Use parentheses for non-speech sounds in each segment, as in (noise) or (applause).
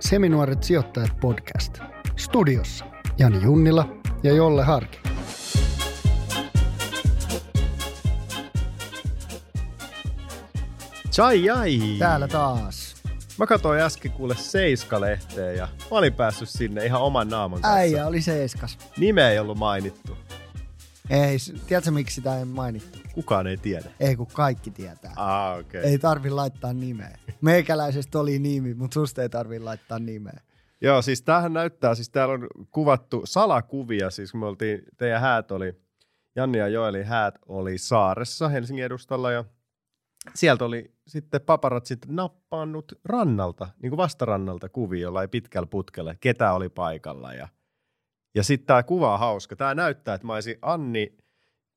Seminuoret sijoittajat podcast. Studiossa Jani Junnila ja Jolle Harki. Chai jai! Täällä taas. Mä katsoin äsken kuule Seiska-lehteen ja mä olin päässyt sinne ihan oman naaman kanssa. Äijä oli seiskas. Nimeä ei ollut mainittu. Ei, tiedätkö miksi sitä ei mainittu? Kukaan ei tiedä. Ei, kun kaikki tietää. Ah. Okay. Ei tarvi laittaa nimeä. Meikäläisestä oli nimi, mutta susta ei tarvi laittaa nimeä. Joo, siis tämähän näyttää, siis täällä on kuvattu salakuvia, siis kun me oltiin, teidän häät oli, Janni ja Joeli häät oli saaressa Helsingin edustalla ja sieltä oli sitten paparatsit nappannut rannalta, niin kuin vastarannalta kuvia jollain pitkällä putkella, ketä oli paikalla ja, ja sitten tämä kuva on hauska. Tämä näyttää, että mä olisin Anni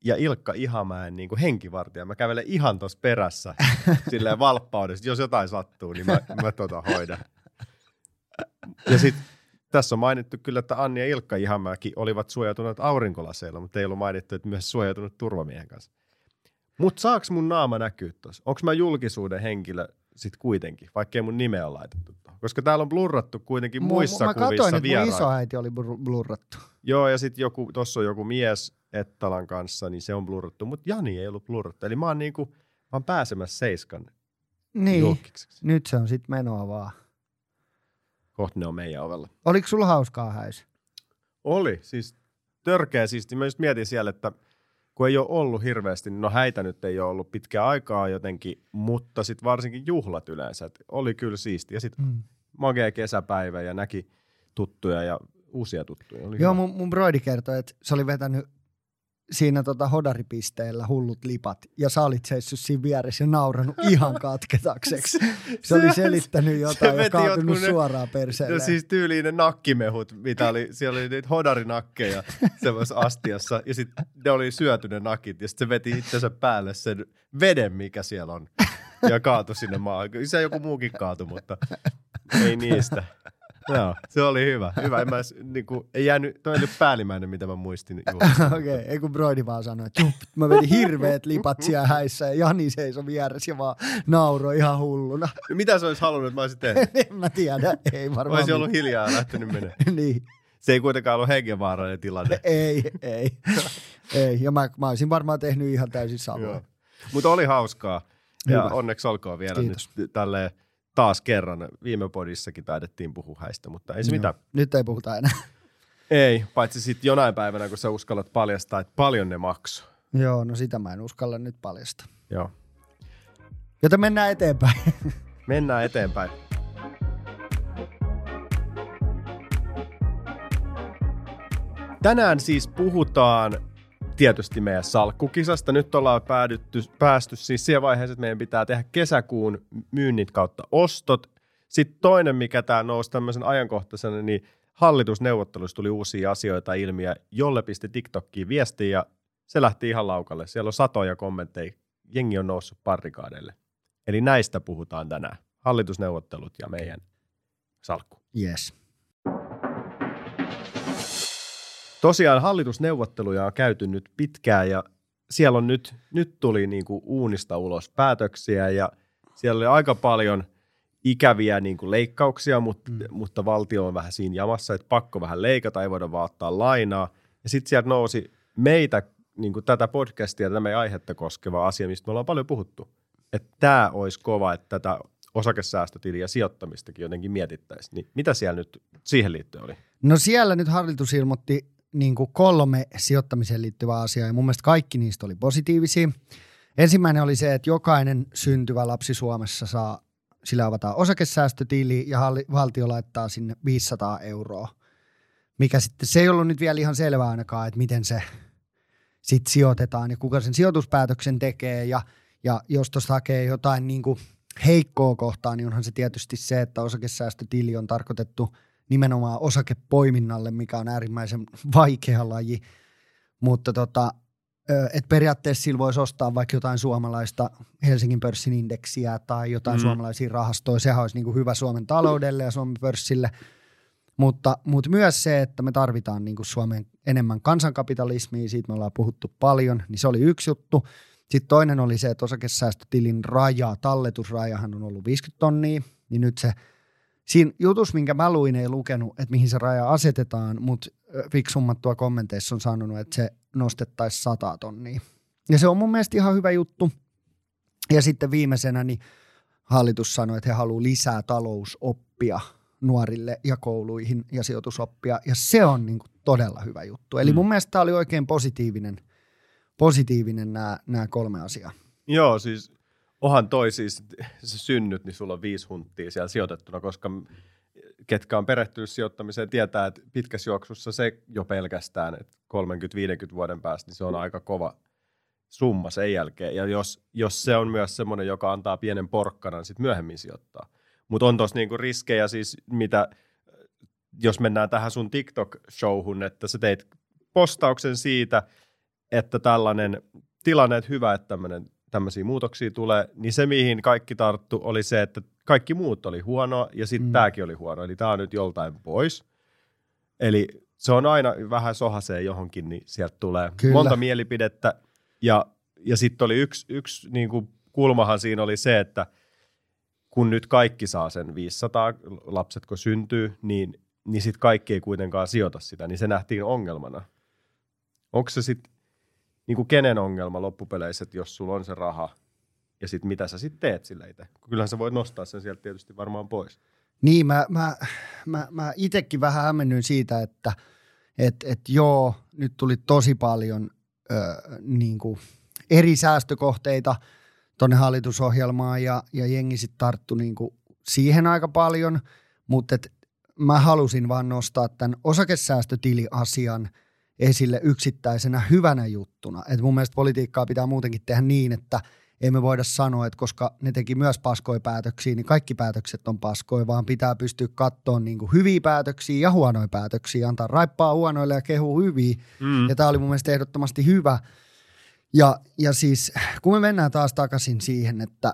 ja Ilkka Ihamäen niin kuin henkivartija. Mä kävelen ihan tuossa perässä (laughs) silleen valppaudessa. Jos jotain sattuu, niin mä, mä tota hoidan. Ja sitten tässä on mainittu kyllä, että Anni ja Ilkka Ihamäki olivat suojautuneet aurinkolaseilla, mutta ei ollut mainittu, että myös suojautunut turvamiehen kanssa. Mutta saaks mun naama näkyä tuossa? Onko mä julkisuuden henkilö sit kuitenkin, vaikkei mun nimeä ole laitettu? Koska täällä on blurrattu kuitenkin muissa mä kuvissa katsoin, mun vieraita. isoäiti oli blurrattu. Joo, ja sitten joku, tuossa on joku mies Ettalan kanssa, niin se on blurrattu, mutta Jani ei ollut blurrattu. Eli mä oon, niinku, mä oon pääsemässä seiskan Niin, julkiseksi. nyt se on sit menoa vaan. Kohta ne on meidän ovella. Oliko sulla hauskaa häissä? Oli, siis törkeä siisti. Mä just mietin siellä, että kun ei ole ollut hirveästi, no häitä nyt ei ole ollut pitkää aikaa jotenkin, mutta sitten varsinkin juhlat yleensä. Et oli kyllä siisti. Ja sitten Mm. magea kesäpäivä ja näki tuttuja ja uusia tuttuja. Oli Joo, hyvä. mun, mun broidi kertoi, että se oli vetänyt siinä tota hodaripisteellä hullut lipat ja sä olit seissyt siinä vieressä ja nauranut ihan katketakseksi. (laughs) Se oli selittänyt jotain ja veti kaatunut suoraan perseelle. No siis tyyliin ne nakkimehut, mitä oli, siellä oli niitä hodarinakkeja (laughs) semmoisessa astiassa, ja sitten ne oli syöty ne nakit, ja sitten se veti itsensä päälle sen veden, mikä siellä on, ja kaatui sinne maahan. Se joku muukin kaatui, mutta ei niistä. Joo, (laughs) se oli hyvä. Hyvä, en mä, edes, niinku, ei jäänyt, toi oli päällimmäinen, mitä mä muistin. (laughs) Okei, okay, ei kun Broidi vaan sanoi, että mä vedin hirveät lipat siellä häissä ja Jani seisoi vieressä ja vaan nauroi ihan hulluna. Mitä sä olisit halunnut, että mä olisin tehnyt? (laughs) en mä tiedä, ei varmaan. olisin ollut hiljaa ja lähtenyt menemään. niin, Se ei kuitenkaan ollut hengenvaarainen tilanne. ei, ei. ei, ja mä, mä olisin varmaan tehnyt ihan täysin samaa. Mutta oli hauskaa. Ja Hyvä. onneksi olkoon vielä Kiitos. nyt tälleen taas kerran. Viime podissakin taidettiin puhua häistä, mutta ei se Joo. mitään. Nyt ei puhuta enää. (laughs) Ei, paitsi sitten jonain päivänä, kun sä uskallat paljastaa, että paljon ne maksoi. Joo, no sitä mä en uskalla nyt paljastaa. Joo. Joten mennään eteenpäin. (laughs) Mennään eteenpäin. Tänään siis puhutaan tietysti meidän salkkukisasta. Nyt ollaan päädytty, päästy siis siihen vaiheeseen, että meidän pitää tehdä kesäkuun myynnit kautta ostot. Sitten toinen, mikä tämä nousi tämmöisen ajankohtaisena, niin hallitusneuvotteluissa tuli uusia asioita ilmi ja Jolle pisti TikTokkiin viestiä ja se lähti ihan laukalle. Siellä on satoja kommentteja. Jengi on noussut parrikaadeille. Eli näistä puhutaan tänään. Hallitusneuvottelut ja meidän salkku. Yes. Tosiaan hallitusneuvotteluja on käyty nyt pitkään ja siellä on nyt, nyt tuli niin kuin uunista ulos päätöksiä ja siellä oli aika paljon ikäviä niin kuin leikkauksia, mutta, mm. mutta valtio on vähän siinä jamassa, että pakko vähän leikata, ei voida vaan ottaa lainaa. Ja sitten sieltä nousi meitä, niin kuin tätä podcastia, meidän aihetta koskeva asia, mistä me ollaan paljon puhuttu. Että tämä olisi kova, että tätä osakesäästötiliä sijoittamistakin jotenkin mietittäisiin. Niin mitä siellä nyt siihen liittyen oli? No siellä nyt hallitus ilmoitti niin kuin kolme sijoittamiseen liittyvää asiaa ja mun mielestä kaikki niistä oli positiivisia. Ensimmäinen oli se, että jokainen syntyvä lapsi Suomessa saa, sillä avataan osakesäästötili ja valtio laittaa sinne 500 euroa. Mikä sitten, se ei ollut nyt vielä ihan selvää ainakaan, että miten se sitten sijoitetaan ja kuka sen sijoituspäätöksen tekee ja, ja jos tuosta hakee jotain niin kuin heikkoa kohtaa, niin onhan se tietysti se, että osakesäästötili on tarkoitettu nimenomaan osakepoiminnalle, mikä on äärimmäisen (laughs) vaikea laji. Mutta tota, et periaatteessa sillä voisi ostaa vaikka jotain suomalaista Helsingin pörssin indeksiä tai jotain Mm. mm. suomalaisia rahastoja. Sehän olisi niinku hyvä Suomen taloudelle ja Suomen pörssille. Mutta, mutta myös se, että me tarvitaan niinku Suomeen enemmän kansankapitalismia, siitä me ollaan puhuttu paljon, niin se oli yksi juttu. Sitten toinen oli se, että osakesäästötilin raja, talletusrajahan on ollut 50 tonnia, niin nyt se siinä jutus, minkä mä luin, ei lukenut, että mihin se raja asetetaan, mutta fiksummat tuo kommenteissa on sanonut, että se nostettaisiin sata tonnia. Ja se on mun mielestä ihan hyvä juttu. Ja sitten viimeisenä niin hallitus sanoi, että he haluaa lisää talousoppia nuorille ja kouluihin ja sijoitusoppia. Ja se on niin kuin todella hyvä juttu. Eli mm. mun mielestä tämä oli oikein positiivinen, positiivinen nämä, nämä kolme asiaa. Joo, siis onhan toi siis, se synnyt, niin sulla on viisi hunttia siellä sijoitettuna, koska ketkä on perehtynyt sijoittamiseen, tietää, että pitkässä juoksussa se jo pelkästään, että 30-50 vuoden päästä, niin se on aika kova summa sen jälkeen. Ja jos, jos se on myös semmoinen, joka antaa pienen porkkanan, sitten myöhemmin sijoittaa. Mutta on tuossa niinku riskejä siis, mitä, jos mennään tähän sun TikTok-showhun, että sä teit postauksen siitä, että tällainen tilanne, että hyvä, että tämmöisiä muutoksia tulee, niin se, mihin kaikki tarttu, oli se, että kaikki muut oli huonoa ja sitten mm. tämäkin oli huono. Eli tämä on nyt joltain pois. Eli se on aina vähän sohasee johonkin, niin sieltä tulee Kyllä. monta mielipidettä. Ja, ja sitten oli yksi, yksi niin kuin kulmahan siinä oli se, että kun nyt kaikki saa sen 500 lapset, kun syntyy, niin, niin sitten kaikki ei kuitenkaan sijoita sitä, niin se nähtiin ongelmana. Onko se sitten niin kuin kenen ongelma loppupeleissä, että jos sulla on se raha ja sitten mitä sä sitten teet sillä itse? Kyllähän sä voit nostaa sen sieltä tietysti varmaan pois. Niin, mä, mä, mä, mä itsekin vähän hämmennyin siitä, että et, et joo, nyt tuli tosi paljon ö, niin kuin eri säästökohteita tuonne hallitusohjelmaan ja, ja jengi sitten tarttu niin kuin siihen aika paljon, mutta mä halusin vaan nostaa tämän osakesäästötili-asian – esille yksittäisenä hyvänä juttuna. Et mun mielestä politiikkaa pitää muutenkin tehdä niin, että emme voida sanoa, että koska ne teki myös paskoja päätöksiä, niin kaikki päätökset on paskoja, vaan pitää pystyä katsoa niin kuin hyviä päätöksiä ja huonoja päätöksiä, antaa raippaa huonoille ja kehu hyviä. Mm. Ja tämä oli mun mielestä ehdottomasti hyvä. Ja, ja siis kun me mennään taas takaisin siihen, että,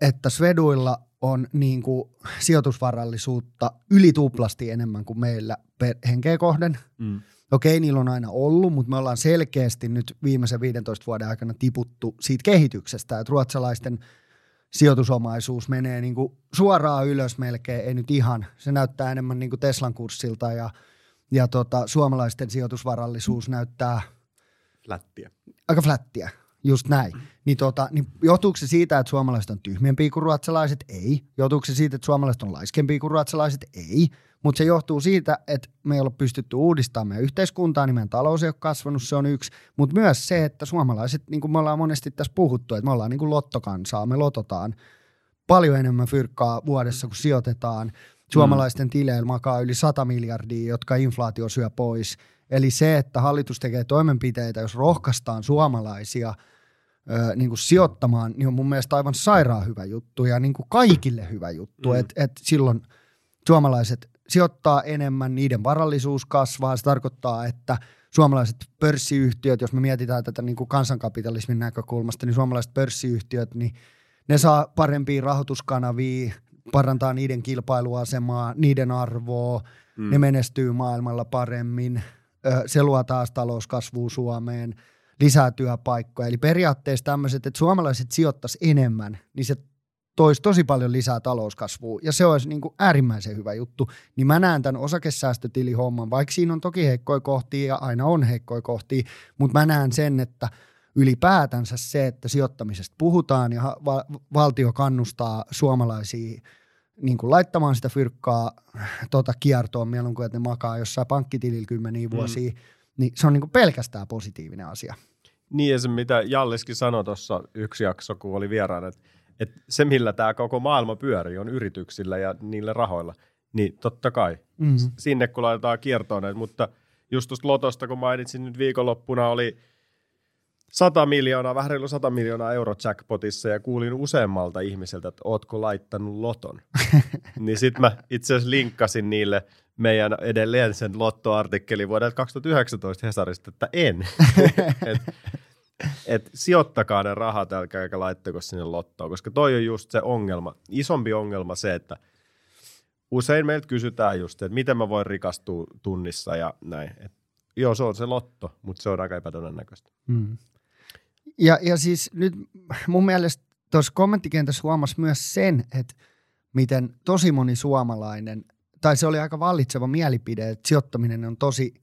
että Sveduilla on niin kuin sijoitusvarallisuutta yli tuplasti enemmän kuin meillä per henkeä kohden. Mm okei, niillä on aina ollut, mutta me ollaan selkeästi nyt viimeisen 15 vuoden aikana tiputtu siitä kehityksestä, että ruotsalaisten sijoitusomaisuus menee niin kuin suoraan ylös melkein, ei nyt ihan. Se näyttää enemmän niin kuin Teslan kurssilta ja, ja tota, suomalaisten sijoitusvarallisuus näyttää... Flättiä. Aika flättiä, just näin. Niin, tota, niin johtuuko se siitä, että suomalaiset on tyhmiempiä kuin ruotsalaiset? Ei. Johtuuko se siitä, että suomalaiset on laiskempia kuin ruotsalaiset? Ei mutta se johtuu siitä, että me ei ole pystytty uudistamaan meidän yhteiskuntaa, niin meidän talous ei ole kasvanut, se on yksi, mutta myös se, että suomalaiset, niin kuin me ollaan monesti tässä puhuttu, että me ollaan niin kuin lottokansaa, me lototaan paljon enemmän fyrkkaa vuodessa kuin sijoitetaan. Suomalaisten mm. tileillä makaa yli 100 miljardia, jotka inflaatio syö pois. Eli se, että hallitus tekee toimenpiteitä, jos rohkaistaan suomalaisia ö, niin kuin sijoittamaan, niin on mun mielestä aivan sairaan hyvä juttu ja niin kuin kaikille hyvä juttu. Mm. Että et silloin suomalaiset sijoittaa enemmän, niiden varallisuus kasvaa. Se tarkoittaa, että suomalaiset pörssiyhtiöt, jos me mietitään tätä niin kuin kansankapitalismin näkökulmasta, niin suomalaiset pörssiyhtiöt, niin ne saa parempia rahoituskanavia, parantaa niiden kilpailuasemaa, niiden arvoa, mm. ne menestyy maailmalla paremmin, se luo taas talouskasvua Suomeen, lisää työpaikkoja. Eli periaatteessa tämmöiset, että suomalaiset sijoittaisi enemmän, niin se toisi tosi paljon lisää talouskasvua ja se olisi niin kuin äärimmäisen hyvä juttu, niin mä näen tämän osakesäästötilihomman, vaikka siinä on toki heikkoja kohtia ja aina on heikkoja kohtia, mutta mä näen sen, että ylipäätänsä se, että sijoittamisesta puhutaan ja va- valtio kannustaa suomalaisia niin kuin laittamaan sitä fyrkkaa tota kiertoon mieluummin kuin että ne makaa jossain pankkitilillä kymmeniä mm. vuosia, niin se on niin kuin pelkästään positiivinen asia. Niin ja se mitä Jalliskin sanoi tuossa yksi jakso, kun oli vieraana, että että se, millä tämä koko maailma pyörii, on yrityksillä ja niillä rahoilla. Niin totta kai, mm-hmm. sinne kun laitetaan kiertoon näitä, mutta just tuosta Lotosta, kun mainitsin nyt viikonloppuna, oli 100 miljoonaa, vähän reilu 100 miljoonaa euro jackpotissa ja kuulin useammalta ihmiseltä, että ootko laittanut loton. (laughs) niin sitten mä itse asiassa linkkasin niille meidän edelleen sen lottoartikkelin vuodelta 2019 Hesarista, että en. (laughs) et, et sijoittakaa ne rahat, älkääkä laittako sinne lottoon, koska toi on just se ongelma, isompi ongelma se, että usein meiltä kysytään just, että miten mä voin rikastua tunnissa ja näin. Et, joo, se on se lotto, mutta se on aika epätodennäköistä. Hmm. Ja, ja siis nyt mun mielestä tuossa kommenttikentässä huomasi myös sen, että miten tosi moni suomalainen, tai se oli aika vallitseva mielipide, että sijoittaminen on tosi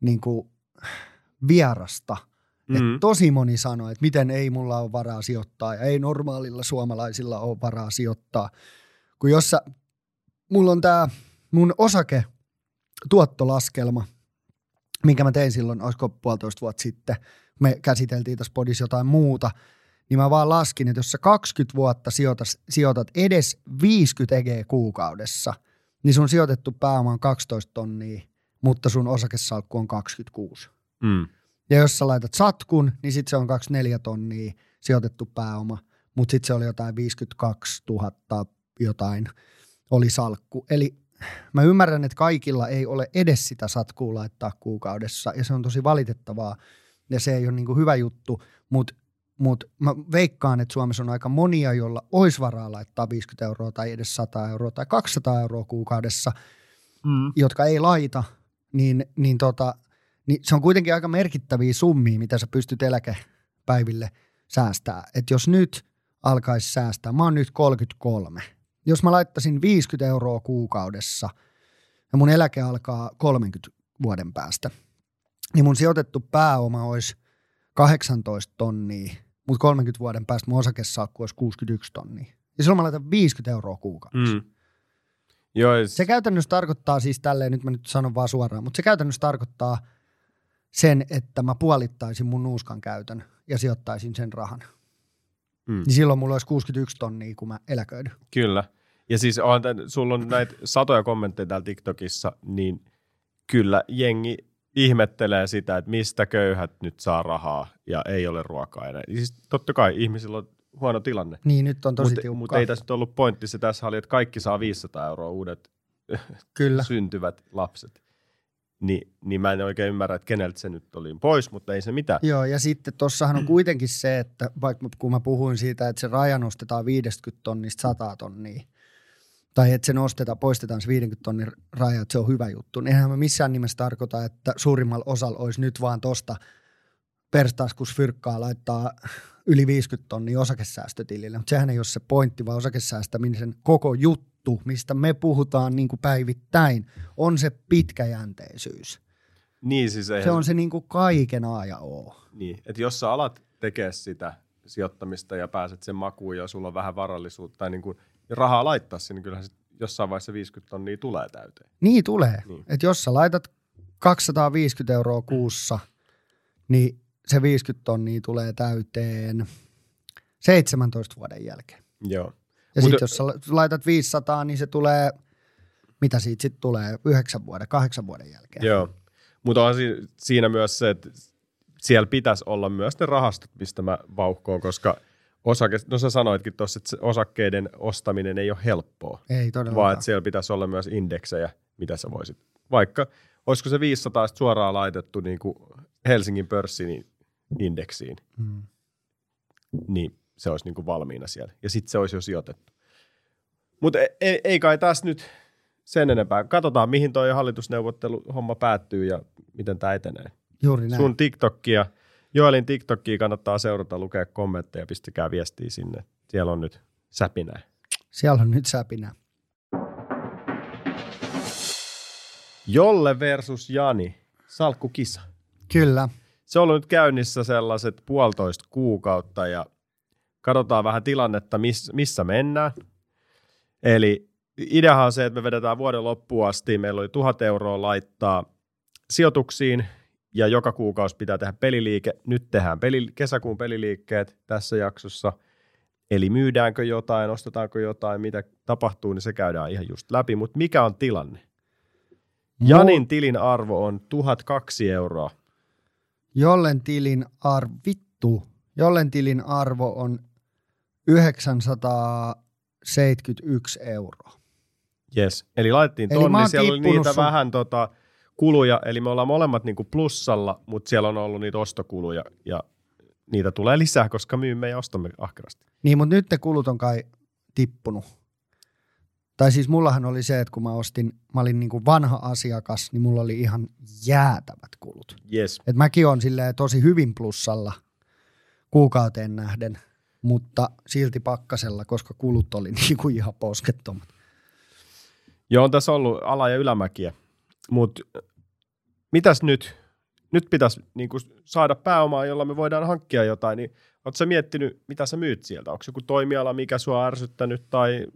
niin kuin, vierasta. Mm. Et tosi moni sanoi, että miten ei mulla ole varaa sijoittaa ja ei normaalilla suomalaisilla ole varaa sijoittaa. Kun jossa mulla on tämä mun osake tuottolaskelma, minkä mä tein silloin, olisiko puolitoista vuotta sitten, me käsiteltiin tässä podissa jotain muuta, niin mä vaan laskin, että jos sä 20 vuotta sijoitat, sijoitat edes 50 EG kuukaudessa, niin sun sijoitettu pääoma on 12 tonnia, mutta sun osakesalkku on 26. Mm. Ja jos sä laitat satkun, niin sitten se on 24 tonnia sijoitettu pääoma, mutta sitten se oli jotain 52 000 jotain oli salkku. Eli mä ymmärrän, että kaikilla ei ole edes sitä satkua laittaa kuukaudessa ja se on tosi valitettavaa ja se ei ole niin hyvä juttu, mutta mut mä veikkaan, että Suomessa on aika monia, joilla olisi varaa laittaa 50 euroa tai edes 100 euroa tai 200 euroa kuukaudessa, mm. jotka ei laita, niin, niin, tota, niin se on kuitenkin aika merkittäviä summia, mitä sä pystyt eläkepäiville säästää. Että jos nyt alkaisi säästää, mä oon nyt 33, jos mä laittaisin 50 euroa kuukaudessa ja mun eläke alkaa 30 vuoden päästä, niin mun sijoitettu pääoma olisi 18 tonnia, mutta 30 vuoden päästä mun osakesalkku olisi 61 tonnia. Ja silloin mä laitan 50 euroa kuukaudessa. Mm. Joo, Se käytännössä tarkoittaa siis tälleen, nyt mä nyt sanon vaan suoraan, mutta se käytännössä tarkoittaa sen, että mä puolittaisin mun nuuskan käytön ja sijoittaisin sen rahan. Mm. Niin silloin mulla olisi 61 tonnia, kun mä eläköidyn. Kyllä. Ja siis on, sulla on näitä satoja kommentteja täällä TikTokissa, niin kyllä jengi ihmettelee sitä, että mistä köyhät nyt saa rahaa ja ei ole ruokaa enää. Siis totta kai ihmisillä on huono tilanne. Niin, nyt on tosi Mutta mut ei tässä nyt ollut pointti, se tässä oli, että kaikki saa 500 euroa uudet Kyllä. syntyvät lapset. Ni, niin mä en oikein ymmärrä, että keneltä se nyt oli pois, mutta ei se mitään. Joo, ja sitten tuossahan on kuitenkin se, että vaikka kun mä puhuin siitä, että se raja nostetaan 50 tonnista 100 tonnia, tai että se nostetaan, poistetaan se 50 tonnin raja, että se on hyvä juttu, niin eihän mä missään nimessä tarkoita, että suurimmalla osalla olisi nyt vaan tosta perstaskus fyrkkaa laittaa yli 50 tonnia osakesäästötilille, mutta sehän ei ole se pointti, vaan osakesäästämisen koko juttu, mistä me puhutaan niin kuin päivittäin, on se pitkäjänteisyys. Niin, siis se on se niin kuin kaiken A ja O. Niin, että jos sä alat tekee sitä sijoittamista ja pääset sen makuun ja sulla on vähän varallisuutta tai niin kuin rahaa laittaa sinne, niin kyllähän jossain vaiheessa 50 tonnia tulee täyteen. Niin tulee. Niin. Että jos sä laitat 250 euroa kuussa, niin se 50 tonnia tulee täyteen 17 vuoden jälkeen. Joo. Ja sitten jos sä laitat 500, niin se tulee, mitä siitä sitten tulee, 9 vuoden, 8 vuoden jälkeen. Joo. Mutta on siinä myös se, että siellä pitäisi olla myös ne rahastot, mistä mä vauhkoon, koska osake, no sä sanoitkin tuossa, että osakkeiden ostaminen ei ole helppoa. Ei todellakaan. Vaan että siellä pitäisi olla myös indeksejä, mitä sä voisit. Vaikka, olisiko se 500 suoraan laitettu niin kuin Helsingin pörssin indeksiin, hmm. niin se olisi niin kuin valmiina siellä. Ja sitten se olisi jo sijoitettu. Mutta ei, e, ei kai tässä nyt sen enempää. Katsotaan, mihin tuo hallitusneuvottelu homma päättyy ja miten tämä etenee. Juuri näin. Sun TikTokia, Joelin TikTokia kannattaa seurata, lukea kommentteja, pistäkää viestiä sinne. Siellä on nyt säpinää. Siellä on nyt säpinää. Jolle versus Jani, salkkukisa. Kyllä. Se on ollut nyt käynnissä sellaiset puolitoista kuukautta ja katsotaan vähän tilannetta, missä mennään. Eli ideahan on se, että me vedetään vuoden loppuun asti. Meillä oli tuhat euroa laittaa sijoituksiin ja joka kuukausi pitää tehdä peliliike. Nyt tehdään peli, kesäkuun peliliikkeet tässä jaksossa. Eli myydäänkö jotain, ostetaanko jotain, mitä tapahtuu, niin se käydään ihan just läpi. Mutta mikä on tilanne? Janin tilin arvo on 1002 euroa. Jollen tilin arvo, vittu, jollen tilin arvo on 971 euroa. Yes, eli laitettiin tonni, eli siellä oli niitä sun... vähän tota, kuluja, eli me ollaan molemmat niin kuin plussalla, mutta siellä on ollut niitä ostokuluja ja niitä tulee lisää, koska myymme ja ostamme ahkerasti. Niin, mutta nyt ne kulut on kai tippunut. Tai siis mullahan oli se, että kun mä ostin, mä olin niin kuin vanha asiakas, niin mulla oli ihan jäätävät kulut. Yes. Et mäkin on silleen tosi hyvin plussalla kuukauteen nähden. Mutta silti pakkasella, koska kulut oli (laughs) niin kuin ihan poskettomat. Joo, on tässä ollut ala- ja ylämäkiä, mutta mitäs nyt? Nyt pitäisi niin kuin saada pääomaa, jolla me voidaan hankkia jotain, niin oletko sä miettinyt, mitä sä myyt sieltä? Onko joku toimiala, mikä sua ärsyttänyt tai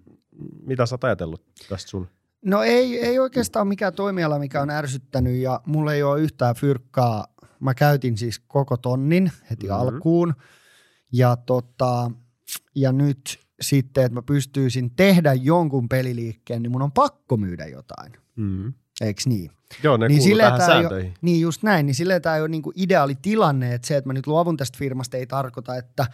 mitä sä oot ajatellut tästä sun? No ei, ei oikeastaan mikään toimiala, mikä on ärsyttänyt ja mulla ei ole yhtään fyrkkaa. Mä käytin siis koko tonnin heti mm-hmm. alkuun ja, tota, ja nyt sitten, että mä pystyisin tehdä jonkun peliliikkeen, niin mun on pakko myydä jotain. Mm-hmm. Eikö niin? Joo, ne niin kuuluu tähän sääntöihin. ole, niin just näin, niin silleen tämä ei ole niinku ideaali tilanne, että se, että mä nyt luovun tästä firmasta ei tarkoita, että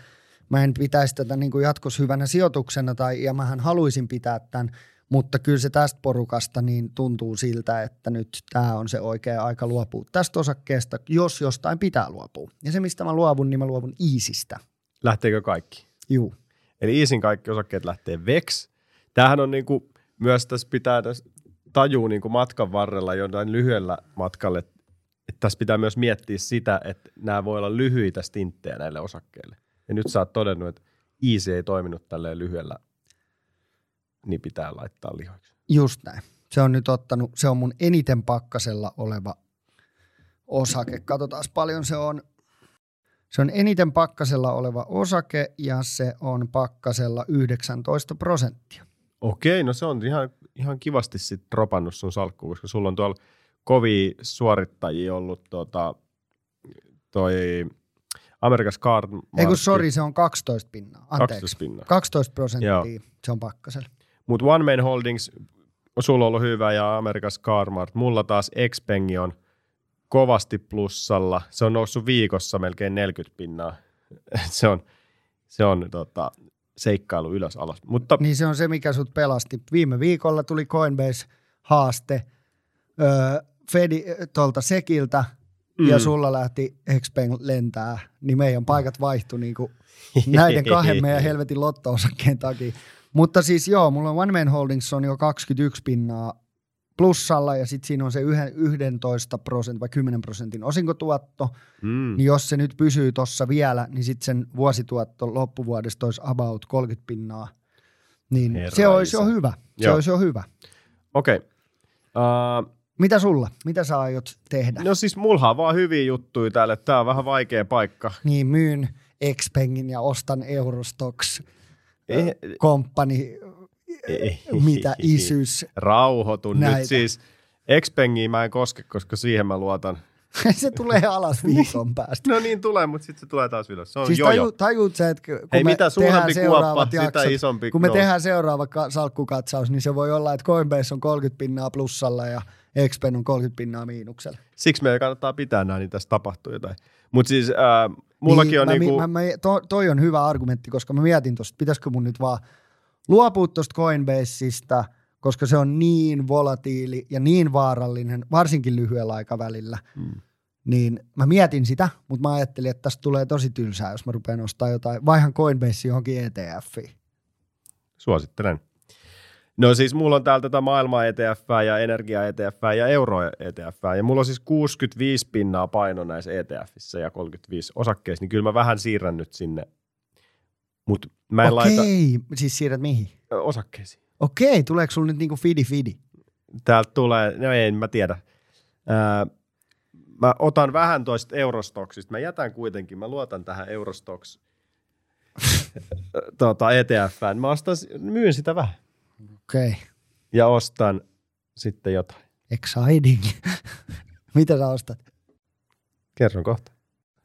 mä en pitäisi tätä niinku jatkossa hyvänä sijoituksena tai, ja mähän haluaisin pitää tämän, mutta kyllä se tästä porukasta niin tuntuu siltä, että nyt tämä on se oikea aika luopua tästä osakkeesta, jos jostain pitää luopua. Ja se, mistä mä luovun, niin mä luovun Iisistä. Lähteekö kaikki? Juu. Eli Iisin kaikki osakkeet lähtee VEX. Tämähän on niin kuin, myös tässä pitää tässä tajua niin kuin matkan varrella jotain lyhyellä matkalle, että tässä pitää myös miettiä sitä, että nämä voi olla lyhyitä stinttejä näille osakkeille. Ja nyt sä oot todennut, että Easy ei toiminut tälleen lyhyellä, niin pitää laittaa lihoiksi. Just näin. Se on nyt ottanut, se on mun eniten pakkasella oleva osake. Katsotaan paljon se on. Se on eniten pakkasella oleva osake ja se on pakkasella 19 prosenttia. Okei, no se on ihan, ihan kivasti sitten dropannut sun salkkuun, koska sulla on tuolla kovia suorittajia ollut tota, toi Amerikas Card Ei kun sori, se on 12 pinnaa. Anteeksi. 12 pinnaa. 12 prosenttia Joo. se on pakkasella. Mutta One Man Holdings, sulla on ollut hyvä ja Amerikas Carmart. Mulla taas Xpengi on kovasti plussalla. Se on noussut viikossa melkein 40 pinnaa. (laughs) se on, se on tota, seikkailu ylös alas. Mutta Niin se on se, mikä sut pelasti. Viime viikolla tuli Coinbase-haaste öö, Fedi, tuolta Sekiltä mm. ja sulla lähti Xpeng lentää, niin meidän paikat vaihtui niin kuin (laughs) näiden kahden meidän helvetin lotto-osakkeen takia. Mutta siis joo, mulla on One Man Holdings on jo 21 pinnaa plussalla ja sitten siinä on se yhden- 11 prosentin vai 10 prosentin osinkotuotto, mm, niin jos se nyt pysyy tuossa vielä, niin sitten sen vuosituotto loppuvuodesta olisi about 30 pinnaa. Niin Herra se olisi jo hyvä. Se Joo. olisi jo hyvä. okei. Okay. Uh, Mitä sulla? Mitä sä aiot tehdä? No. siis mulla on vaan hyviä juttuja täällä. Tää on vähän vaikea paikka. Niin myyn Xpengin ja ostan Eurostox Eh, Company, eh, mitä isyys. Rauhoitu Näitä. nyt siis. Xpengiin mä en koske, koska siihen mä luotan. (laughs) se tulee alas (laughs) viikon päästä. No niin tulee, mutta sitten se tulee taas ylös. Se on Siis jojo. taju, tajuut sä, että kun Hei, me mitä tehdään seuraavat kuoppa, sitä jaksot, isompi kun me nousu. tehdään seuraava ka- salkkukatsaus, niin se voi olla, että Coinbase on 30 pinnaa plussalla ja Xpen on 30 pinnaa miinuksella. Siksi meidän kannattaa pitää nämä, niin tässä tapahtuu jotain. Mutta siis äh, mullakin niin, on mä, niinku... Mä, mä, to, toi on hyvä argumentti, koska mä mietin tuosta, pitäisikö mun nyt vaan luopua tuosta Coinbaseista, koska se on niin volatiili ja niin vaarallinen, varsinkin lyhyellä aikavälillä. Mm. Niin mä mietin sitä, mutta mä ajattelin, että tästä tulee tosi tylsää, jos mä rupean ostaa jotain. Vaihan Coinbase johonkin ETFiin. Suosittelen. No siis mulla on täällä tätä maailmaa ETF ja energia ETF ja euro ETF. Ja mulla on siis 65 pinnaa paino näissä ETFissä ja 35 osakkeissa, niin kyllä mä vähän siirrän nyt sinne. Mutta mä en laita Okei, siis siirrät mihin? osakkeisiin. Okei, tuleeko sulla nyt niinku fidi fidi? Täältä tulee, no ei, mä tiedä. Ää, mä otan vähän toista Eurostoksista. Mä jätän kuitenkin, mä luotan tähän Eurostoks (laughs) tota, ETFään. Mä ostan, myyn sitä vähän Okei, ja ostan sitten jotain. exciting. (laughs) Mitä sä ostat? Kerron kohta,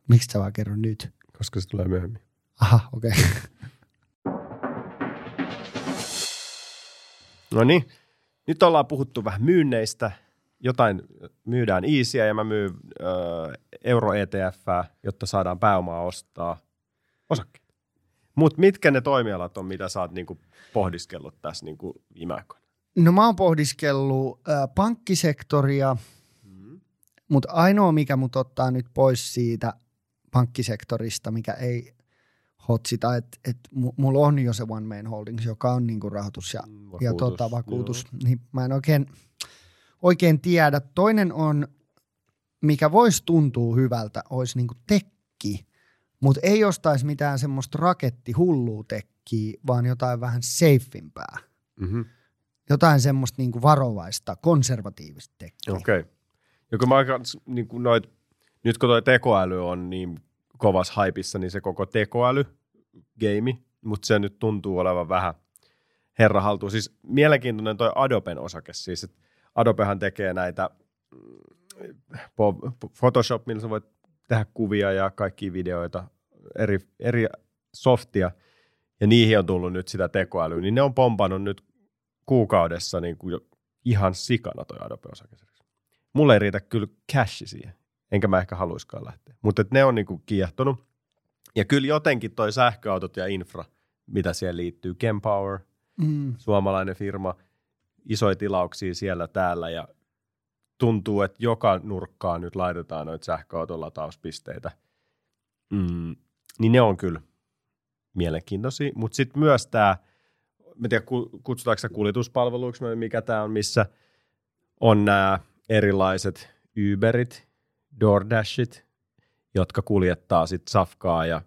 Miksi sä vaan kerro nyt? koska se tulee myöhemmin. Aha, okei. (laughs) No niin, nyt ollaan puhuttu vähän myynneistä. Jotain myydään Easyä ja mä myyn ö, euro ETFää, jotta saadaan pääomaa ostaa osakkeita. Mutta mitkä ne toimialat on, mitä sä oot niinku pohdiskellut tässä niinku viime aikoina? No mä oon pohdiskellut äh, pankkisektoria, mutta ainoa mikä mut ottaa nyt pois siitä pankkisektorista, mikä ei hotsita, että et mu- mulla on jo se One Man Holdings, joka on niinku rahoitus ja, Mm, ja tota, vakuutus, niin mä en oikein, oikein tiedä. Toinen on, mikä voisi tuntua hyvältä, olisi niinku tekki, mutta ei ostaisi mitään semmoista raketti tekkiä, vaan jotain vähän safeimpää. Mm-hmm. Jotain semmoista niinku varovaista, konservatiivista tekkiä. Okei. Okay. Ja mä aika, niin kuin noit, nyt kun toi tekoäly on niin kovas haipissa, niin se koko tekoäly game, mutta se nyt tuntuu olevan vähän herra haltuun. Siis mielenkiintoinen toi Adoben osake siis, että Adobehan tekee näitä mm, Photoshop, millä sä voit tehdä kuvia ja kaikki videoita, eri, eri softia, ja niihin on tullut nyt sitä tekoälyä, niin ne on pompannut nyt kuukaudessa niin kuin ihan sikana toi Adobe-osake. Mulle ei riitä kyllä cash siihen, enkä mä ehkä haluiskaan lähteä. Mutta ne on niin kuin kiehtonut. Ja kyllä jotenkin toi sähköautot ja infra, mitä siihen liittyy, Kempower, mm. suomalainen firma, isoja tilauksia siellä täällä ja tuntuu, että joka nurkkaan nyt laitetaan noita sähköauton latauspisteitä. Mm, niin ne on kyllä mielenkiintoisia, mutta sitten myös tämä, en tiedä kutsutaanko se kuljetuspalveluiksi, mikä tämä on, missä on nämä erilaiset Uberit, DoorDashit, jotka kuljettaa sitten safkaa ja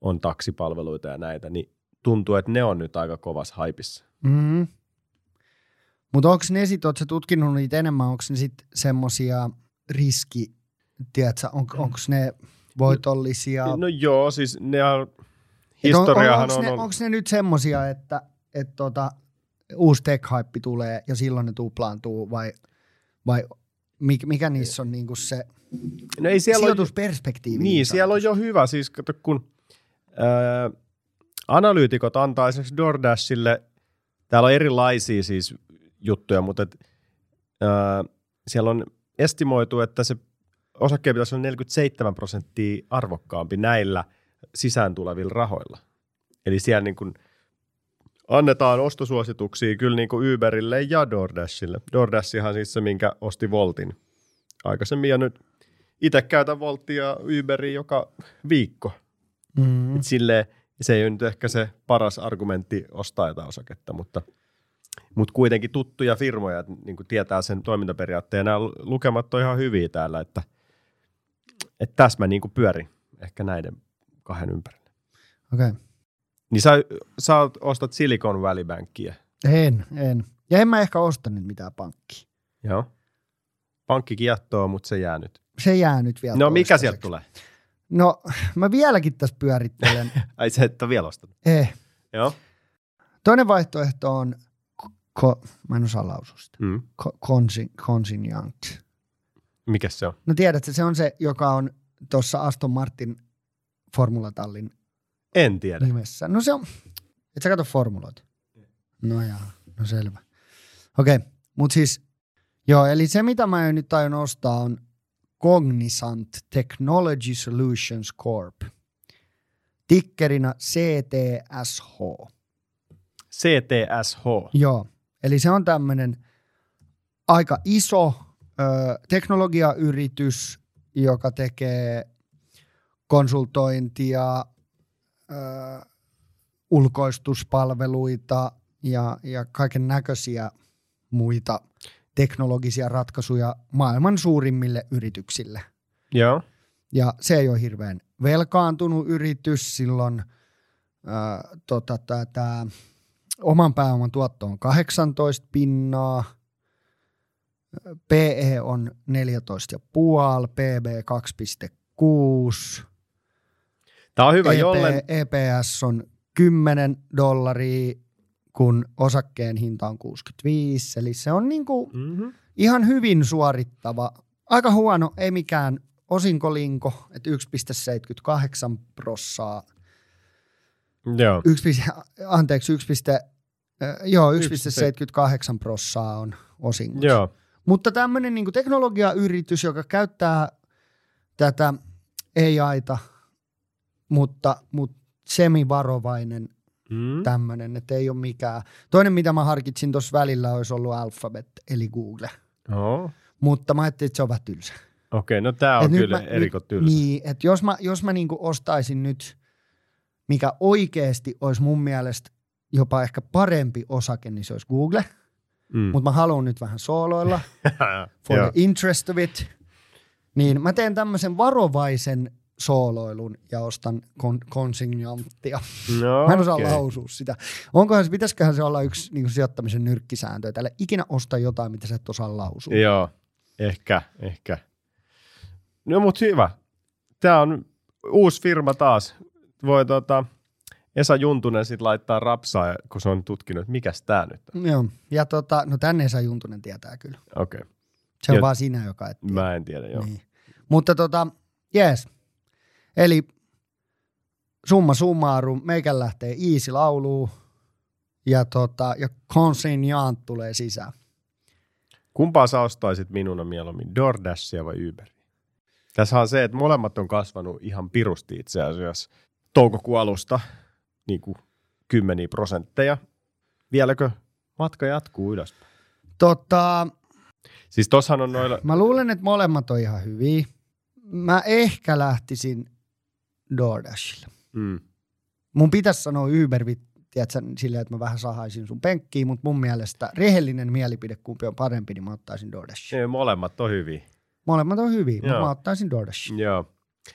on taksipalveluita ja näitä, niin tuntuu, että ne on nyt aika kovassa haipissa. Mm-hmm. Mutta onko ne sitten, ootko tutkinut niitä enemmän, onko ne sitten semmoisia riski, tiedätkö, on, onko ne voitollisia? No, no joo, siis ne on, historiahan on... on, on, onko ne nyt semmoisia, että, että tota, uusi tech tulee ja silloin ne tuplaantuu vai, vai mikä, mikä niissä on niinku se no ei siellä sijoitusperspektiivi? Niin, niin siellä on jo hyvä, siis kato, kun ää, analyytikot antaa esimerkiksi DoorDashille, täällä on erilaisia siis juttuja, mutta et, ää, siellä on estimoitu, että se osakkeen pitäisi olla 47 prosenttia arvokkaampi näillä sisään tulevilla rahoilla. Eli siellä niin kuin annetaan ostosuosituksia kyllä niin kuin Uberille ja DoorDashille. DoorDashihan siis se, minkä osti Voltin aikaisemmin ja nyt itse käytän Voltia ja Uberia joka viikko. Mm. silleen, se ei ole nyt ehkä se paras argumentti ostaa jotain osaketta, mutta, mutta kuitenkin tuttuja firmoja, että niin kuin tietää sen toimintaperiaatteen. Nämä lukemat on ihan hyviä täällä, että, että tässä mä niin kuin pyörin ehkä näiden kahden ympärillä. Okei. Okay. Niin sä, sä ostat Silicon Valley Bankia. En, en. Ja en mä ehkä osta nyt mitään pankkia. Joo. Pankki kiehtoo, mutta se jää nyt. Se jää nyt vielä No mikä sieltä tulee? No mä vieläkin tässä pyörittelen. (laughs) Ai se et ole vielä ostanut? Ei. Joo. Toinen vaihtoehto on, ko, mä en osaa lausua sitä, mm. Consin, Young. Mikä se on? No tiedätkö, se on se, joka on tuossa Aston Martin formulatallin en tiedä. Nimessä. No se on, et sä katso formuloita? No jaa, no selvä. Okei, okay. mutta siis, joo, eli se mitä mä nyt aion ostaa on Cognizant Technology Solutions Corp. Tikkerinä CTSH. CTSH. Joo, eli se on tämmöinen aika iso ö, teknologiayritys, joka tekee konsultointia, ö, ulkoistuspalveluita ja, ja kaiken näköisiä muita teknologisia ratkaisuja maailman suurimmille yrityksille. Joo. Ja se ei ole hirveän velkaantunut yritys, silloin ö, tota, tämä oman pääoman tuotto on 18 pinnaa, PE on 14,5, PB 2,6, Tämä on hyvä, EP, jolle... EPS on 10 dollaria, kun osakkeen hinta on 65, eli se on niinku mm-hmm. ihan hyvin suorittava. Aika huono, ei mikään osinkolinko, että 1,78 prossaa. Joo. 1, anteeksi, 1, äh, joo, 1,78 prossaa on osinko. Joo. Mutta tämmöinen niin teknologiayritys, joka käyttää tätä AIta – mutta, mutta semivarovainen mm. tämmöinen, että ei ole mikään. Toinen, mitä mä harkitsin tuossa välillä, olisi ollut Alphabet, eli Google. Oh. Mutta mä ajattelin, että se on vähän tylsä. Okei, okay, no tämä on et kyllä erikot tylsä. Niin, että jos mä, jos mä niinku ostaisin nyt, mikä oikeasti olisi mun mielestä jopa ehkä parempi osake, niin se olisi Google. Mm. Mutta mä haluan nyt vähän sooloilla, (laughs) for the interest of it. Niin mä teen tämmöisen varovaisen sooloilun ja ostan kon- konsignanttia. No, Mä en osaa okei. lausua sitä. Onkohan pitäisiköhän se olla yksi niin sijoittamisen nyrkkisääntö, että älä ikinä osta jotain, mitä sä et osaa lausua. Joo, ehkä, ehkä. No mut hyvä. Tämä on uusi firma taas. Voi tota, Esa Juntunen sit laittaa rapsaa, kun se on tutkinut, että mikäs tää nyt on. Joo. Ja tota, no tänne Esa Juntunen tietää kyllä. Okei, okay. Se on Ja- vaan sinä, joka et tiedä. mä en tiedä, joo. Niin. Mutta tota, jees. Eli summa summarum, meikän lähtee Easy lauluun ja, tota, ja Consignant tulee sisään. Kumpaa sä ostaisit minuna mieluummin, DoorDashia vai Uberia? Tässä on se, että molemmat on kasvanut ihan pirusti itse asiassa toukokuun alusta niin kuin kymmeniä prosentteja. Vieläkö matka jatkuu ylöspäin? Tota, Siis tossahan on noilla, mä luulen, että molemmat on ihan hyviä. Mä ehkä lähtisin DoorDashille. mm, Mun pitäisi sanoa Uber, tiedätkö, silleen, että mä vähän sahaisin sun penkkiin, mutta mun mielestä rehellinen mielipide, kumpi on parempi, niin mä ottaisin DoorDashin. ne molemmat on hyviä. Molemmat on hyviä, mutta mä ottaisin DoorDashin. Joo.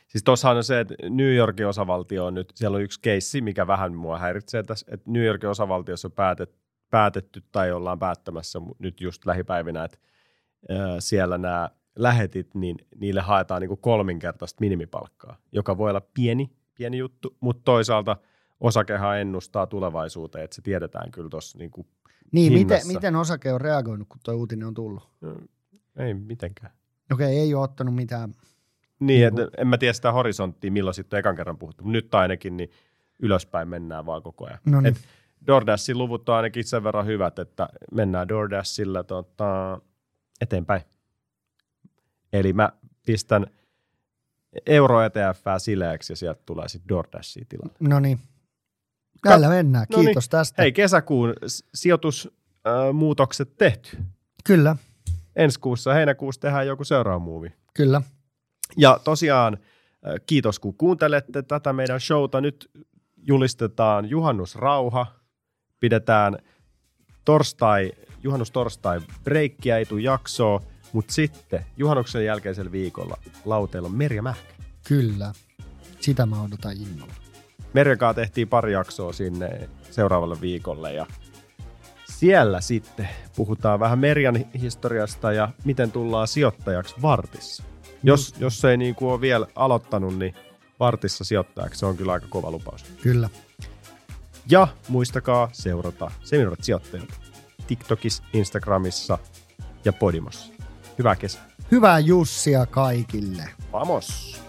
Siis tossahan on se, että New Yorkin osavaltio on nyt, siellä on yksi keissi, mikä vähän mua häiritsee tässä, että New Yorkin osavaltiossa on päätet, päätetty tai ollaan päättämässä nyt just lähipäivinä, että siellä nämä lähetit, niin niille haetaan niinku kolminkertaista minimipalkkaa, joka voi olla pieni, pieni juttu, mutta toisaalta osakehan ennustaa tulevaisuuteen, että se tiedetään kyllä tuossa niinku, Niin, miten, hinnassa. miten osake on reagoinut, kun tuo uutinen on tullut? ei mitenkään. Okei, ei ole ottanut mitään. Niin, että en mä tiedä sitä horisonttia, milloin sitten on ekan kerran puhuttu, mutta nyt ainakin niin ylöspäin mennään vaan koko ajan. No niin. Et DoorDashin luvut on ainakin sen verran hyvät, että mennään DoorDashilla tota, eteenpäin. Eli mä pistän euro ETF sileäksi ja sieltä tulee sitten DoorDashia tilalle. No niin. Tällä mennään. No niin. Kiitos tästä. Hei, kesäkuun sijoitusmuutokset tehty. Kyllä, Ensi kuussa, heinäkuussa tehdään joku seuraava muuvi. kyllä. Ja tosiaan kiitos kun kuuntelette tätä meidän showta. Nyt julistetaan juhannusrauha. Pidetään torstai, juhannustorstai breikkiä, ei tule jaksoa, mutta sitten juhannuksen jälkeisellä viikolla lauteilla on Merja Mähkä. Kyllä. Sitä mä odotan innolla. Merjakaan tehtiin pari jaksoa sinne seuraavalle viikolle ja siellä sitten puhutaan vähän Merjan historiasta ja miten tullaan sijoittajaksi Vartissa. Jos, jos ei niin kuin ole vielä aloittanut, niin Vartissa sijoittajaksi se on kyllä aika kova lupaus. Kyllä. Ja muistakaa seurata Seminarit sijoittajat TikTokissa, Instagramissa ja Podimossa. Hyvää kesää. Hyvää Jussia kaikille. Vamos!